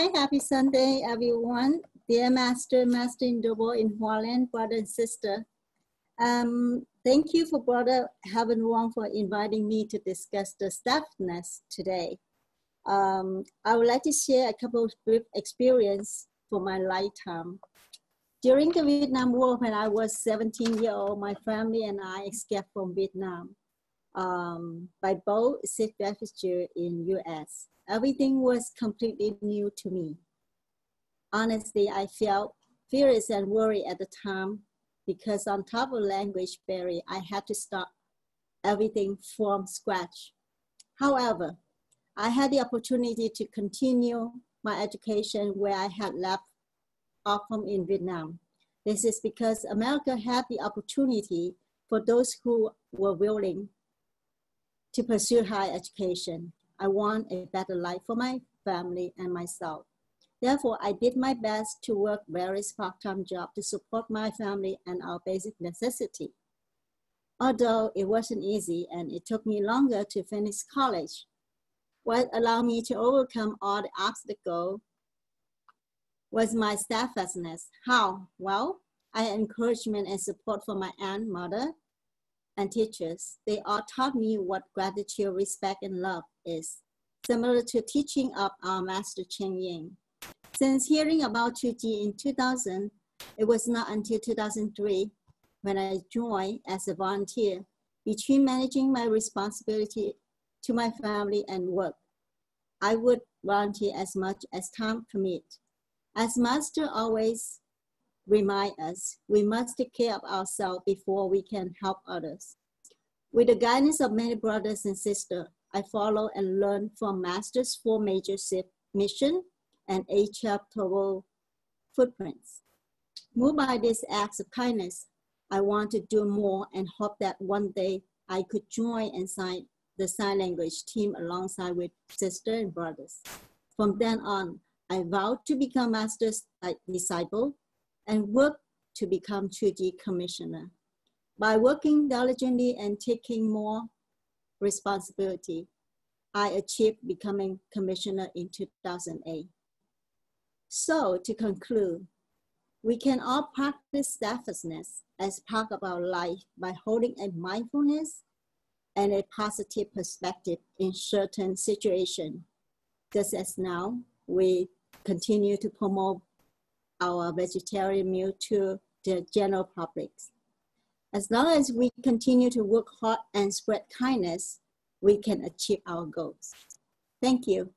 Hi, happy Sunday, everyone. Dear Master, Master in Double in Hualien, brother and sister. Um, thank you for Brother Heaven Wong for inviting me to discuss the staffness today. Um, I would like to share a couple of brief experience for my lifetime. During the Vietnam War, when I was 17 years old, my family and I escaped from Vietnam um, by boat, safe refuge in US. Everything was completely new to me. Honestly, I felt furious and worried at the time because on top of language barrier, I had to start everything from scratch. However, I had the opportunity to continue my education where I had left off from in Vietnam. This is because America had the opportunity for those who were willing to pursue higher education. I want a better life for my family and myself. Therefore, I did my best to work various part-time jobs to support my family and our basic necessity. Although it wasn't easy and it took me longer to finish college, what allowed me to overcome all the obstacles was my steadfastness. How? Well, I had encouragement and support from my aunt, mother, and teachers. They all taught me what gratitude, respect, and love is, similar to teaching of our master Cheng Yen. Since hearing about Chi in 2000, it was not until 2003 when I joined as a volunteer between managing my responsibility to my family and work. I would volunteer as much as time permit. As Master always remind us, we must take care of ourselves before we can help others. With the guidance of many brothers and sisters, I follow and learn from Master's four major mission and eight charitable footprints. Moved by these acts of kindness, I want to do more and hope that one day I could join and sign the sign language team alongside with sisters and brothers. From then on, I vowed to become master's disciple and work to become Tzu Chi commissioner. By working diligently and taking more responsibility, I achieved becoming commissioner in 2008. So to conclude, we can all practice selflessness as part of our life by holding a mindfulness and a positive perspective in certain situations. Just as now, we continue to promote our vegetarian meal to the general public. As long as we continue to work hard and spread kindness, we can achieve our goals. Thank you.